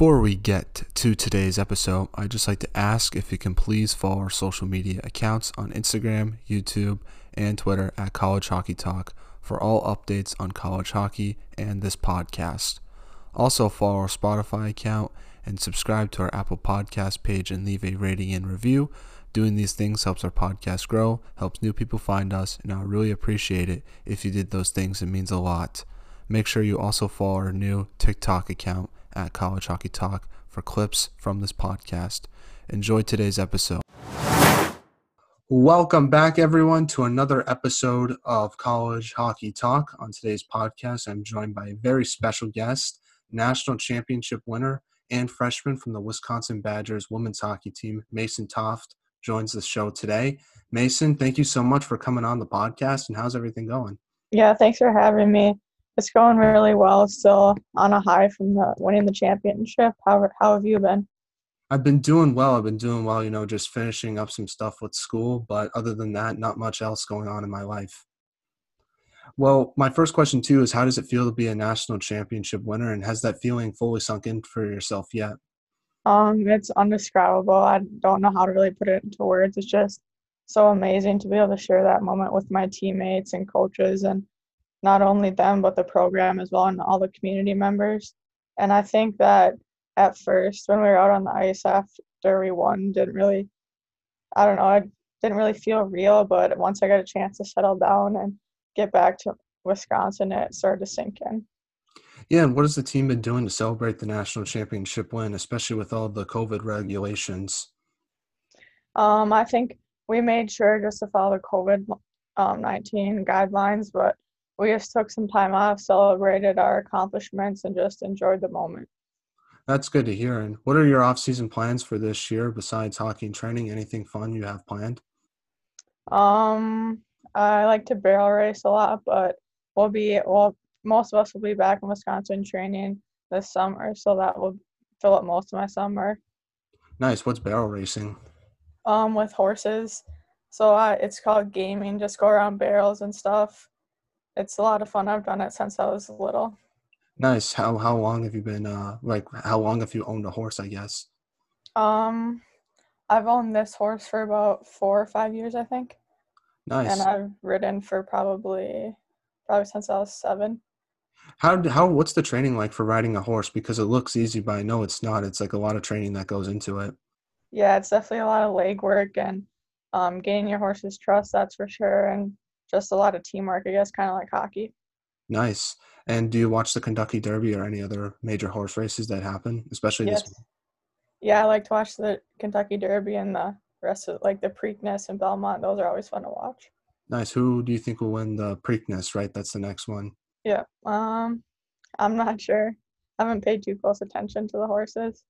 Before we get to today's episode, I'd just like to ask if you can please follow our social media accounts on Instagram, YouTube, and Twitter at College Hockey Talk for all updates on college hockey and this podcast. Also, follow our Spotify account and subscribe to our Apple Podcast page and leave a rating and review. Doing these things helps our podcast grow, helps new people find us, and I really appreciate it if you did those things. It means a lot. Make sure you also follow our new TikTok account at College Hockey Talk for clips from this podcast. Enjoy today's episode. Welcome back, everyone, to another episode of College Hockey Talk. On today's podcast, I'm joined by a very special guest, national championship winner and freshman from the Wisconsin Badgers women's hockey team, Mason Toft, joins the show today. Mason, thank you so much for coming on the podcast, and how's everything going? Yeah, thanks for having me. It's going really well. Still on a high from the winning the championship. How how have you been? I've been doing well. I've been doing well, you know, just finishing up some stuff with school, but other than that, not much else going on in my life. Well, my first question too is how does it feel to be a national championship winner and has that feeling fully sunk in for yourself yet? Um, it's undescribable. I don't know how to really put it into words. It's just so amazing to be able to share that moment with my teammates and coaches and not only them but the program as well and all the community members. And I think that at first when we were out on the ice after we won didn't really I don't know, I didn't really feel real, but once I got a chance to settle down and get back to Wisconsin it started to sink in. Yeah, and what has the team been doing to celebrate the national championship win, especially with all the COVID regulations? Um, I think we made sure just to follow the COVID um, 19 guidelines, but we just took some time off, celebrated our accomplishments, and just enjoyed the moment. That's good to hear. And what are your off-season plans for this year besides hockey and training? Anything fun you have planned? Um, I like to barrel race a lot, but we'll be well. Most of us will be back in Wisconsin training this summer, so that will fill up most of my summer. Nice. What's barrel racing? Um, with horses. So uh, it's called gaming. Just go around barrels and stuff it's a lot of fun. I've done it since I was little. Nice. How how long have you been uh like how long have you owned a horse, I guess? Um I've owned this horse for about 4 or 5 years, I think. Nice. And I've ridden for probably probably since I was 7. How how what's the training like for riding a horse because it looks easy but I know it's not. It's like a lot of training that goes into it. Yeah, it's definitely a lot of leg work and um, gaining your horse's trust, that's for sure, and just a lot of teamwork, I guess, kind of like hockey. Nice. And do you watch the Kentucky Derby or any other major horse races that happen, especially yes. this? One? Yeah, I like to watch the Kentucky Derby and the rest of like the Preakness and Belmont. Those are always fun to watch. Nice. Who do you think will win the Preakness? Right, that's the next one. Yeah. Um, I'm not sure. I haven't paid too close attention to the horses.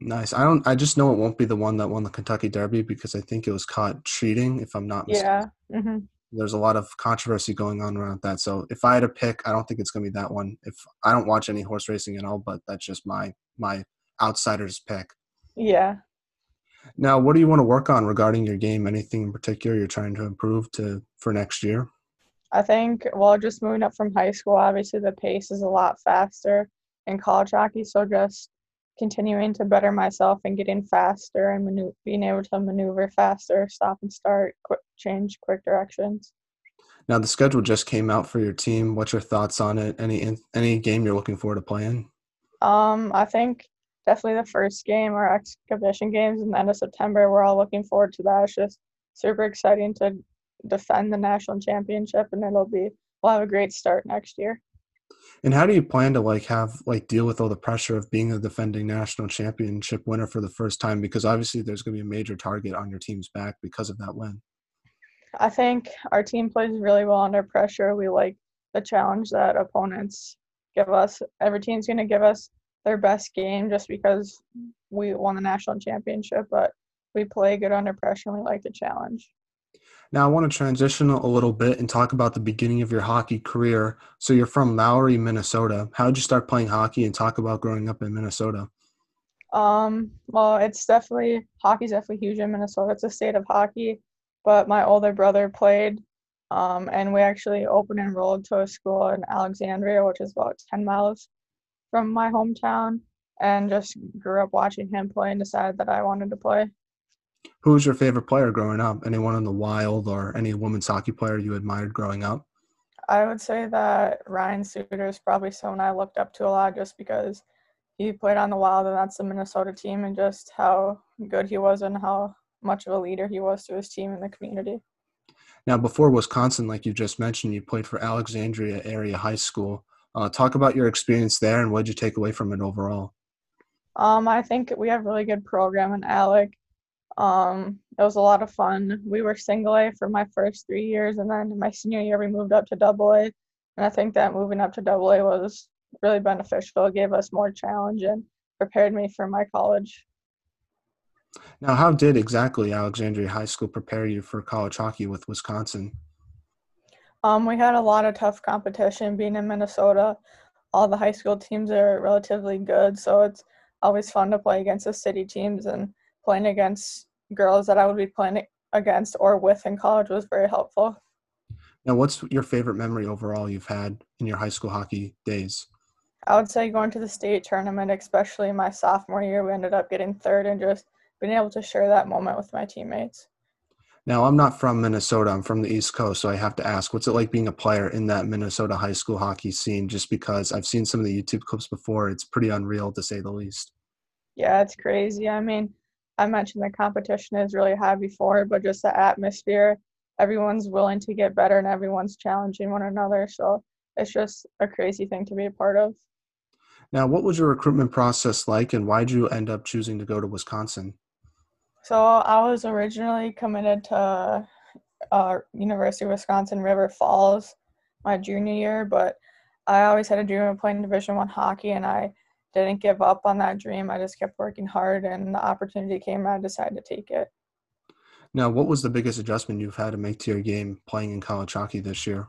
Nice. I don't. I just know it won't be the one that won the Kentucky Derby because I think it was caught cheating, if I'm not mistaken. Yeah. Mm-hmm there's a lot of controversy going on around that. So if I had to pick, I don't think it's going to be that one. If I don't watch any horse racing at all, but that's just my my outsider's pick. Yeah. Now, what do you want to work on regarding your game? Anything in particular you're trying to improve to for next year? I think well, just moving up from high school, obviously the pace is a lot faster in college hockey. So just continuing to better myself and getting faster and manu- being able to maneuver faster, stop and start, quick change, quick directions. Now the schedule just came out for your team. What's your thoughts on it? Any any game you're looking forward to playing? Um, I think definitely the first game or exhibition games in the end of September. We're all looking forward to that. It's just super exciting to defend the national championship, and it'll be we'll have a great start next year. And how do you plan to like have like deal with all the pressure of being a defending national championship winner for the first time? Because obviously there's going to be a major target on your team's back because of that win. I think our team plays really well under pressure. We like the challenge that opponents give us. Every team's going to give us their best game just because we won the national championship, but we play good under pressure and we like the challenge. Now, I want to transition a little bit and talk about the beginning of your hockey career. So, you're from Lowry, Minnesota. How did you start playing hockey and talk about growing up in Minnesota? Um, well, it's definitely hockey's definitely huge in Minnesota. It's a state of hockey, but my older brother played, um, and we actually open enrolled to a school in Alexandria, which is about 10 miles from my hometown. and just grew up watching him play and decided that I wanted to play. Who was your favorite player growing up? Anyone on the Wild or any women's hockey player you admired growing up? I would say that Ryan Suter is probably someone I looked up to a lot just because he played on the Wild and that's the Minnesota team and just how good he was and how much of a leader he was to his team and the community. Now, before Wisconsin, like you just mentioned, you played for Alexandria Area High School. Uh, talk about your experience there and what did you take away from it overall? Um, I think we have a really good program in Alec. Um, it was a lot of fun. We were single A for my first three years, and then my senior year we moved up to double A. And I think that moving up to double A was really beneficial. It gave us more challenge and prepared me for my college. Now, how did exactly Alexandria High School prepare you for college hockey with Wisconsin? Um, we had a lot of tough competition being in Minnesota. All the high school teams are relatively good, so it's always fun to play against the city teams and playing against girls that I would be playing against or with in college was very helpful. Now, what's your favorite memory overall you've had in your high school hockey days? I would say going to the state tournament, especially my sophomore year, we ended up getting third and just being able to share that moment with my teammates. Now, I'm not from Minnesota. I'm from the East Coast, so I have to ask, what's it like being a player in that Minnesota high school hockey scene? Just because I've seen some of the YouTube clips before, it's pretty unreal to say the least. Yeah, it's crazy. I mean, I mentioned the competition is really high before, but just the atmosphere, everyone's willing to get better and everyone's challenging one another. So it's just a crazy thing to be a part of. Now, what was your recruitment process like, and why did you end up choosing to go to Wisconsin? So I was originally committed to uh, University of Wisconsin River Falls my junior year, but I always had a dream of playing Division One hockey, and I didn't give up on that dream. I just kept working hard, and the opportunity came, I decided to take it. Now, what was the biggest adjustment you've had to make to your game playing in college hockey this year?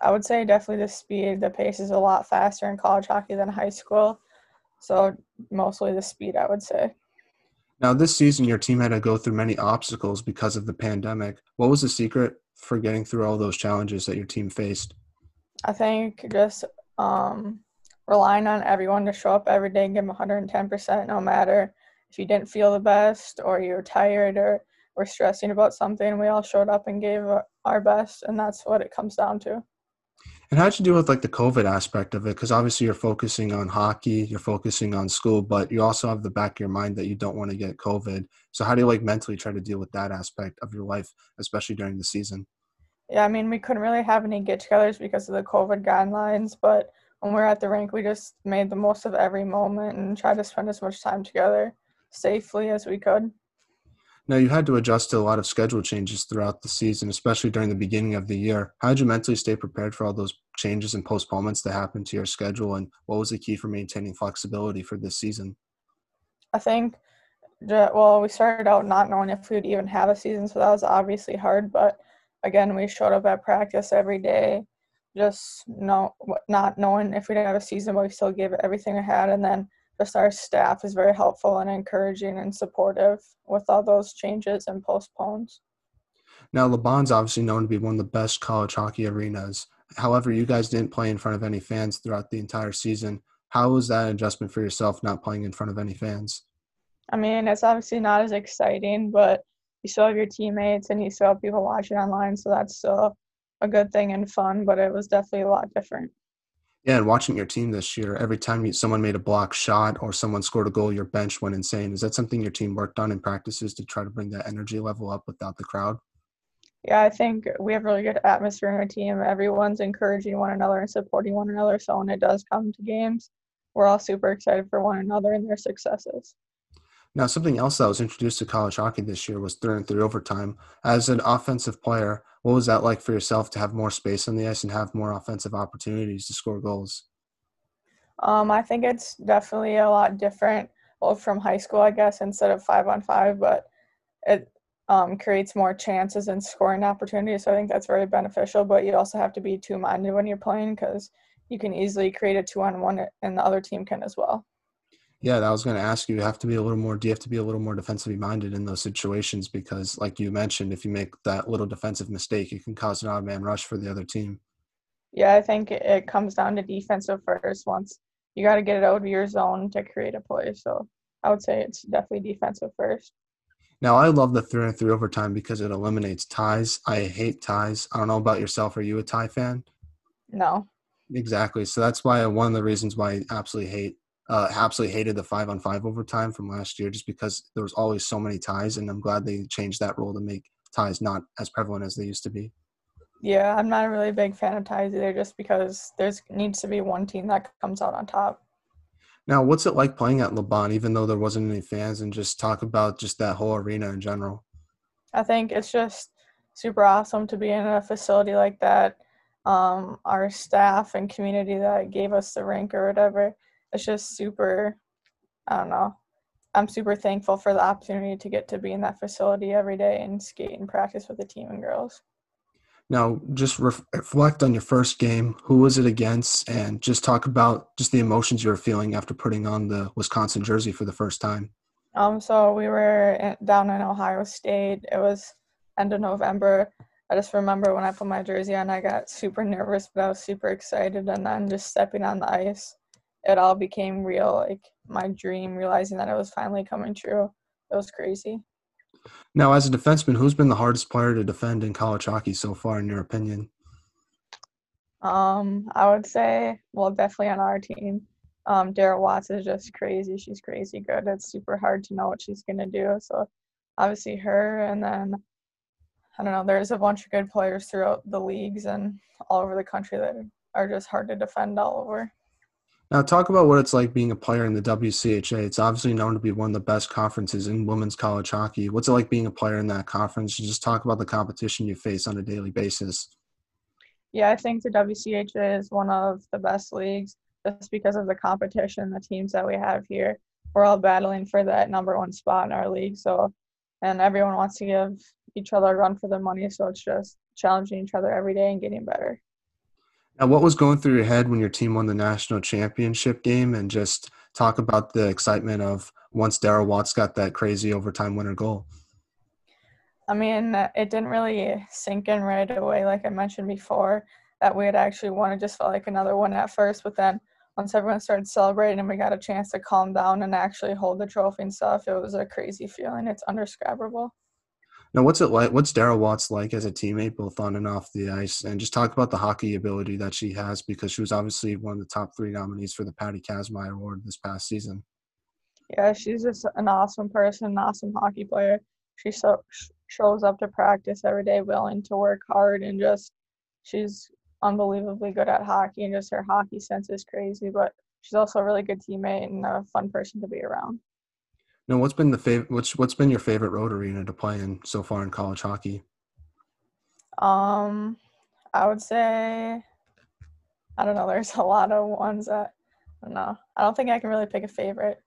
I would say definitely the speed. The pace is a lot faster in college hockey than high school. So, mostly the speed, I would say. Now, this season, your team had to go through many obstacles because of the pandemic. What was the secret for getting through all those challenges that your team faced? I think just um, relying on everyone to show up every day and give them 110%, no matter if you didn't feel the best or you're tired or were stressing about something. We all showed up and gave our best, and that's what it comes down to. And how'd you deal with like the COVID aspect of it? Because obviously you're focusing on hockey, you're focusing on school, but you also have the back of your mind that you don't want to get COVID. So how do you like mentally try to deal with that aspect of your life, especially during the season? Yeah, I mean, we couldn't really have any get-togethers because of the COVID guidelines, but when we are at the rink, we just made the most of every moment and tried to spend as much time together safely as we could. Now, you had to adjust to a lot of schedule changes throughout the season, especially during the beginning of the year. How did you mentally stay prepared for all those changes and postponements that happened to your schedule? And what was the key for maintaining flexibility for this season? I think, well, we started out not knowing if we would even have a season, so that was obviously hard. But again, we showed up at practice every day, just know, not knowing if we'd have a season, but we still gave it everything we had. And then just our staff is very helpful and encouraging and supportive with all those changes and postpones. Now, LaBahn's obviously known to be one of the best college hockey arenas. However, you guys didn't play in front of any fans throughout the entire season. How was that adjustment for yourself, not playing in front of any fans? I mean, it's obviously not as exciting, but you still have your teammates and you still have people watching online, so that's still a good thing and fun, but it was definitely a lot different. Yeah, and watching your team this year, every time you, someone made a block shot or someone scored a goal, your bench went insane. Is that something your team worked on in practices to try to bring that energy level up without the crowd? Yeah, I think we have really good atmosphere in our team. Everyone's encouraging one another and supporting one another. So when it does come to games, we're all super excited for one another and their successes. Now, something else that was introduced to college hockey this year was three and three overtime. As an offensive player, what was that like for yourself to have more space on the ice and have more offensive opportunities to score goals? Um, I think it's definitely a lot different, from high school, I guess, instead of five on five, but it um, creates more chances and scoring opportunities. So I think that's very beneficial, but you also have to be two minded when you're playing because you can easily create a two on one and the other team can as well. Yeah, I was going to ask you. You have to be a little more. Do you have to be a little more defensively minded in those situations? Because, like you mentioned, if you make that little defensive mistake, it can cause an odd man rush for the other team. Yeah, I think it comes down to defensive first. Once you got to get it out of your zone to create a play. So I would say it's definitely defensive first. Now I love the three and three overtime because it eliminates ties. I hate ties. I don't know about yourself. Are you a tie fan? No. Exactly. So that's why one of the reasons why I absolutely hate uh, absolutely hated the five on five overtime from last year just because there was always so many ties and I'm glad they changed that rule to make ties not as prevalent as they used to be. Yeah, I'm not a really big fan of ties either just because there's needs to be one team that comes out on top. Now, what's it like playing at LaBahn, even though there wasn't any fans, and just talk about just that whole arena in general? I think it's just super awesome to be in a facility like that. Um, our staff and community that gave us the rink or whatever, it's just super, I don't know. I'm super thankful for the opportunity to get to be in that facility every day and skate and practice with the team and girls. Now, just reflect on your first game. Who was it against? And just talk about just the emotions you were feeling after putting on the Wisconsin jersey for the first time. Um, so we were in, down in Ohio State. It was end of November. I just remember when I put my jersey on, I got super nervous, but I was super excited. And then just stepping on the ice, it all became real. Like my dream, realizing that it was finally coming true. It was crazy. Now, as a defenseman, who's been the hardest player to defend in college hockey so far, in your opinion? Um, I would say, well, definitely on our team. Um, Daryl Watts is just crazy. She's crazy good. It's super hard to know what she's gonna do. So, obviously her, and then I don't know. There's a bunch of good players throughout the leagues and all over the country that are just hard to defend all over. Now, talk about what it's like being a player in the WCHA. It's obviously known to be one of the best conferences in women's college hockey. What's it like being a player in that conference? Just talk about the competition you face on a daily basis. Yeah, I think the WCHA is one of the best leagues just because of the competition, the teams that we have here. We're all battling for that number one spot in our league. So, and everyone wants to give each other a run for their money. So it's just challenging each other every day and getting better. And what was going through your head when your team won the national championship game? And just talk about the excitement of once Daryl Watts got that crazy overtime winner goal. I mean, it didn't really sink in right away, like I mentioned before, that we had actually won. It just felt like another one at first, but then once everyone started celebrating and we got a chance to calm down and actually hold the trophy and stuff, it was a crazy feeling. It's undescribable. Now, what's it like? What's Daryl Watts like as a teammate, both on and off the ice? And just talk about the hockey ability that she has, because she was obviously one of the top three nominees for the Patty Kazmaier Award this past season. Yeah, she's just an awesome person, an awesome hockey player. She so shows up to practice every day, willing to work hard, and just she's unbelievably good at hockey, and just her hockey sense is crazy. But she's also a really good teammate and a fun person to be around. Now, what's been the favorite? What's what's been your favorite road arena to play in so far in college hockey? Um, I would say, I don't know. There's a lot of ones that I don't know. I don't think I can really pick a favorite.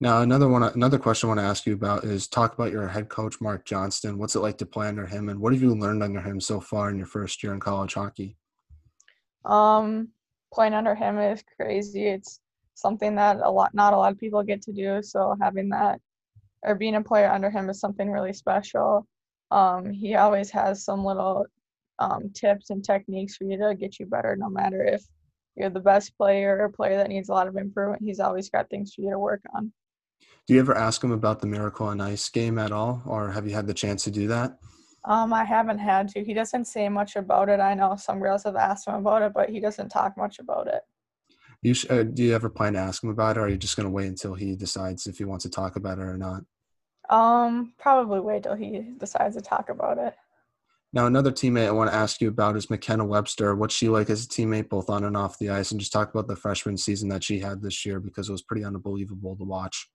Now, another one, another question I want to ask you about is talk about your head coach, Mark Johnson. What's it like to play under him, and what have you learned under him so far in your first year in college hockey? Um, playing under him is crazy. It's something that a lot not a lot of people get to do. So having that or being a player under him is something really special. Um, he always has some little um, tips and techniques for you to get you better, no matter if you're the best player or a player that needs a lot of improvement. He's always got things for you to work on. Do you ever ask him about the Miracle on Ice game at all, or have you had the chance to do that? Um, I haven't had to. He doesn't say much about it. I know some girls have asked him about it, but he doesn't talk much about it. You sh- uh, do you ever plan to ask him about it, or are you just going to wait until he decides if he wants to talk about it or not? Um, probably wait till he decides to talk about it. Now, another teammate I want to ask you about is Makenna Webster. What's she like as a teammate, both on and off the ice? And just talk about the freshman season that she had this year because it was pretty unbelievable to watch.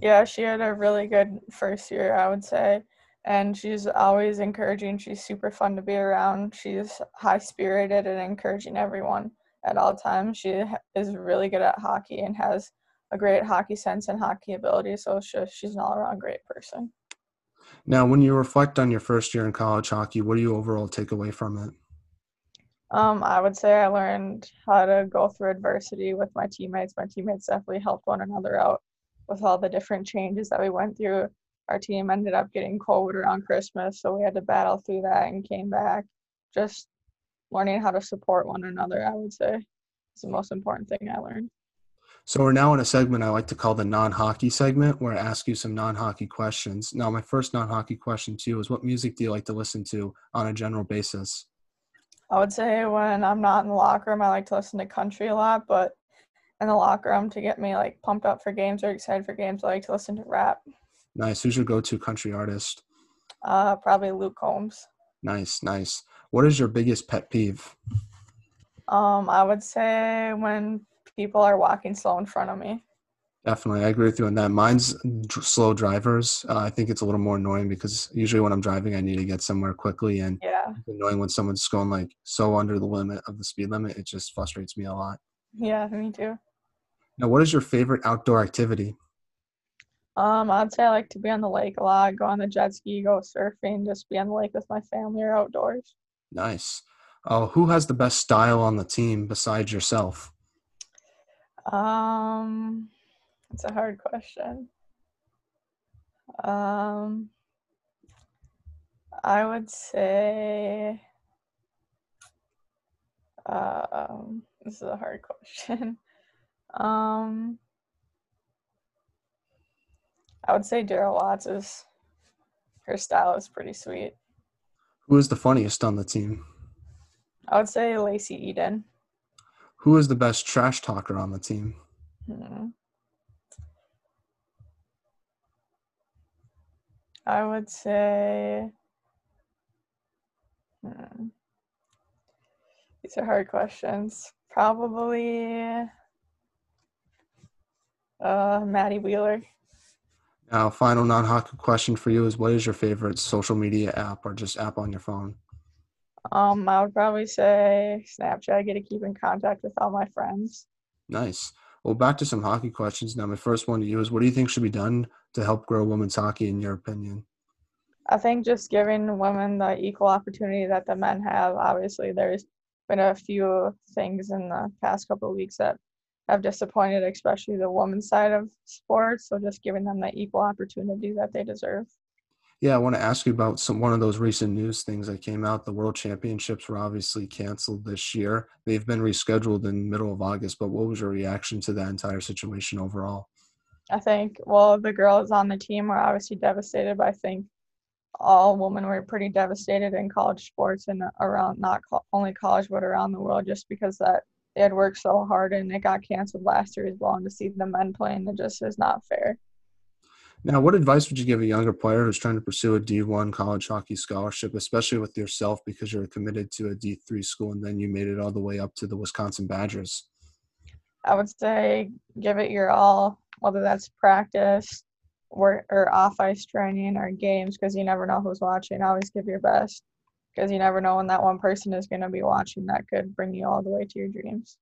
Yeah, she had a really good first year, I would say. And she's always encouraging. She's super fun to be around. She's high spirited and encouraging everyone at all times. She is really good at hockey and has a great hockey sense and hockey ability. So she's an all around great person. Now, when you reflect on your first year in college hockey, what do you overall take away from it? Um, I would say I learned how to go through adversity with my teammates. My teammates definitely helped one another out with all the different changes that we went through. Our team ended up getting cold around Christmas, so we had to battle through that and came back. Just learning how to support one another, I would say, is the most important thing I learned. So we're now in a segment I like to call the non-hockey segment, where I ask you some non-hockey questions. Now, my first non-hockey question to you is: What music do you like to listen to on a general basis? I would say when I'm not in the locker room, I like to listen to country a lot, but in the locker room to get me like pumped up for games or excited for games, I like to listen to rap. Nice. Who's your go-to country artist? Uh, probably Luke Combs. Nice, nice. What is your biggest pet peeve? Um, I would say when people are walking slow in front of me. Definitely, I agree with you on that. Mine's slow drivers. Uh, I think it's a little more annoying because usually when I'm driving, I need to get somewhere quickly, and Yeah. it's annoying when someone's going like so under the limit of the speed limit. It just frustrates me a lot. Yeah, me too. Now, what is your favorite outdoor activity? Um, I'd say I like to be on the lake a lot, go on the jet ski, go surfing, just be on the lake with my family or outdoors. Nice. Uh, who has the best style on the team besides yourself? Um, it's a hard question. Um, I would say, um, this is a hard question. Um, I would say Daryl Watts is her style is pretty sweet. Who is the funniest on the team? I would say Lacey Eden. Who is the best trash talker on the team? Hmm. I would say. Hmm. These are hard questions. Probably. Uh, Maddie Wheeler. Now, final non-hockey question for you is: What is your favorite social media app or just app on your phone? Um, I would probably say Snapchat. I get to keep in contact with all my friends. Nice. Well, back to some hockey questions now. My first one to you is: What do you think should be done to help grow women's hockey, in your opinion? I think just giving women the equal opportunity that the men have. Obviously, there's been a few things in the past couple of weeks that have disappointed, especially the women's side of sports. So just giving them the equal opportunity that they deserve. Yeah, I want to ask you about some one of those recent news things that came out. The World Championships were obviously canceled this year. They've been rescheduled in middle of August. But what was your reaction to that entire situation overall? I think, well, the girls on the team were obviously devastated, but I think all women were pretty devastated in college sports and around not co- only college but around the world just because that they had worked so hard and it got canceled last year as well and to see the men playing it just is not fair. Now, what advice would you give a younger player who's trying to pursue a D1 college hockey scholarship, especially with yourself because you're committed to a D3 school and then you made it all the way up to the Wisconsin Badgers? i would say give it your all whether that's practice or, or off ice training or games because you never know who's watching. Always give your best because you never know when that one person is going to be watching that could bring you all the way to your dreams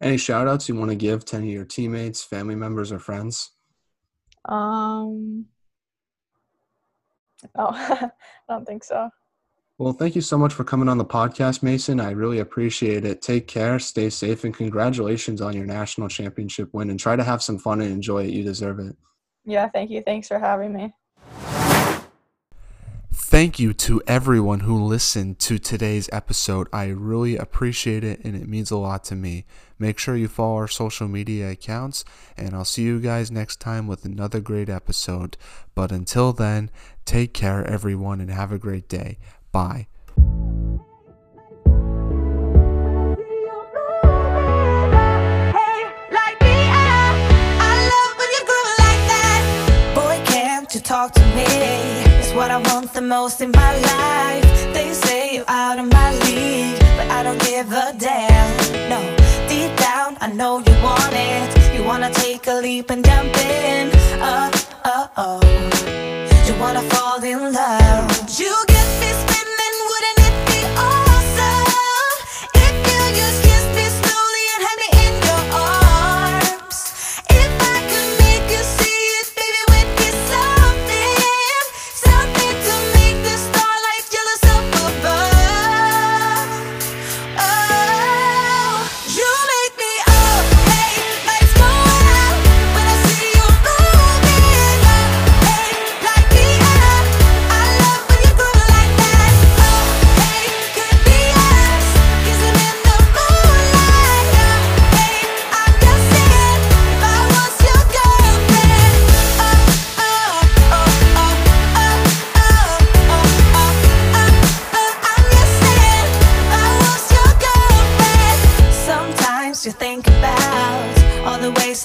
Any shout outs you want to give to any of your teammates, family members, or friends? Um, oh, I don't think so. Well, thank you so much for coming on the podcast, Mason. I really appreciate it. Take care, stay safe, and congratulations on your national championship win. And try to have some fun and enjoy it. You deserve it. Yeah, thank you. Thanks for having me. Thank you to everyone who listened to today's episode. I really appreciate it and it means a lot to me. Make sure you follow our social media accounts, and I'll see you guys next time with another great episode. But until then, take care, everyone, and have a great day. Bye. Talk to me? What I want the most in my life. They say you're out of my league, but I don't give a damn. No, deep down, I know you want it. You wanna take a leap and jump in. Oh, oh, oh. You wanna fall in love. You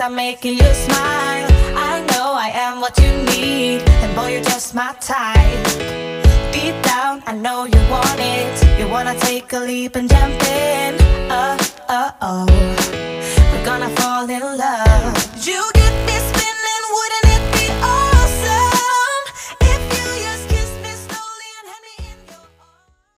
I'm making you smile. I know I am what you need, and boy, you're just my type. Deep down, I know you want it. You wanna take a leap and jump in. Uh, uh, oh. We're gonna fall in love. You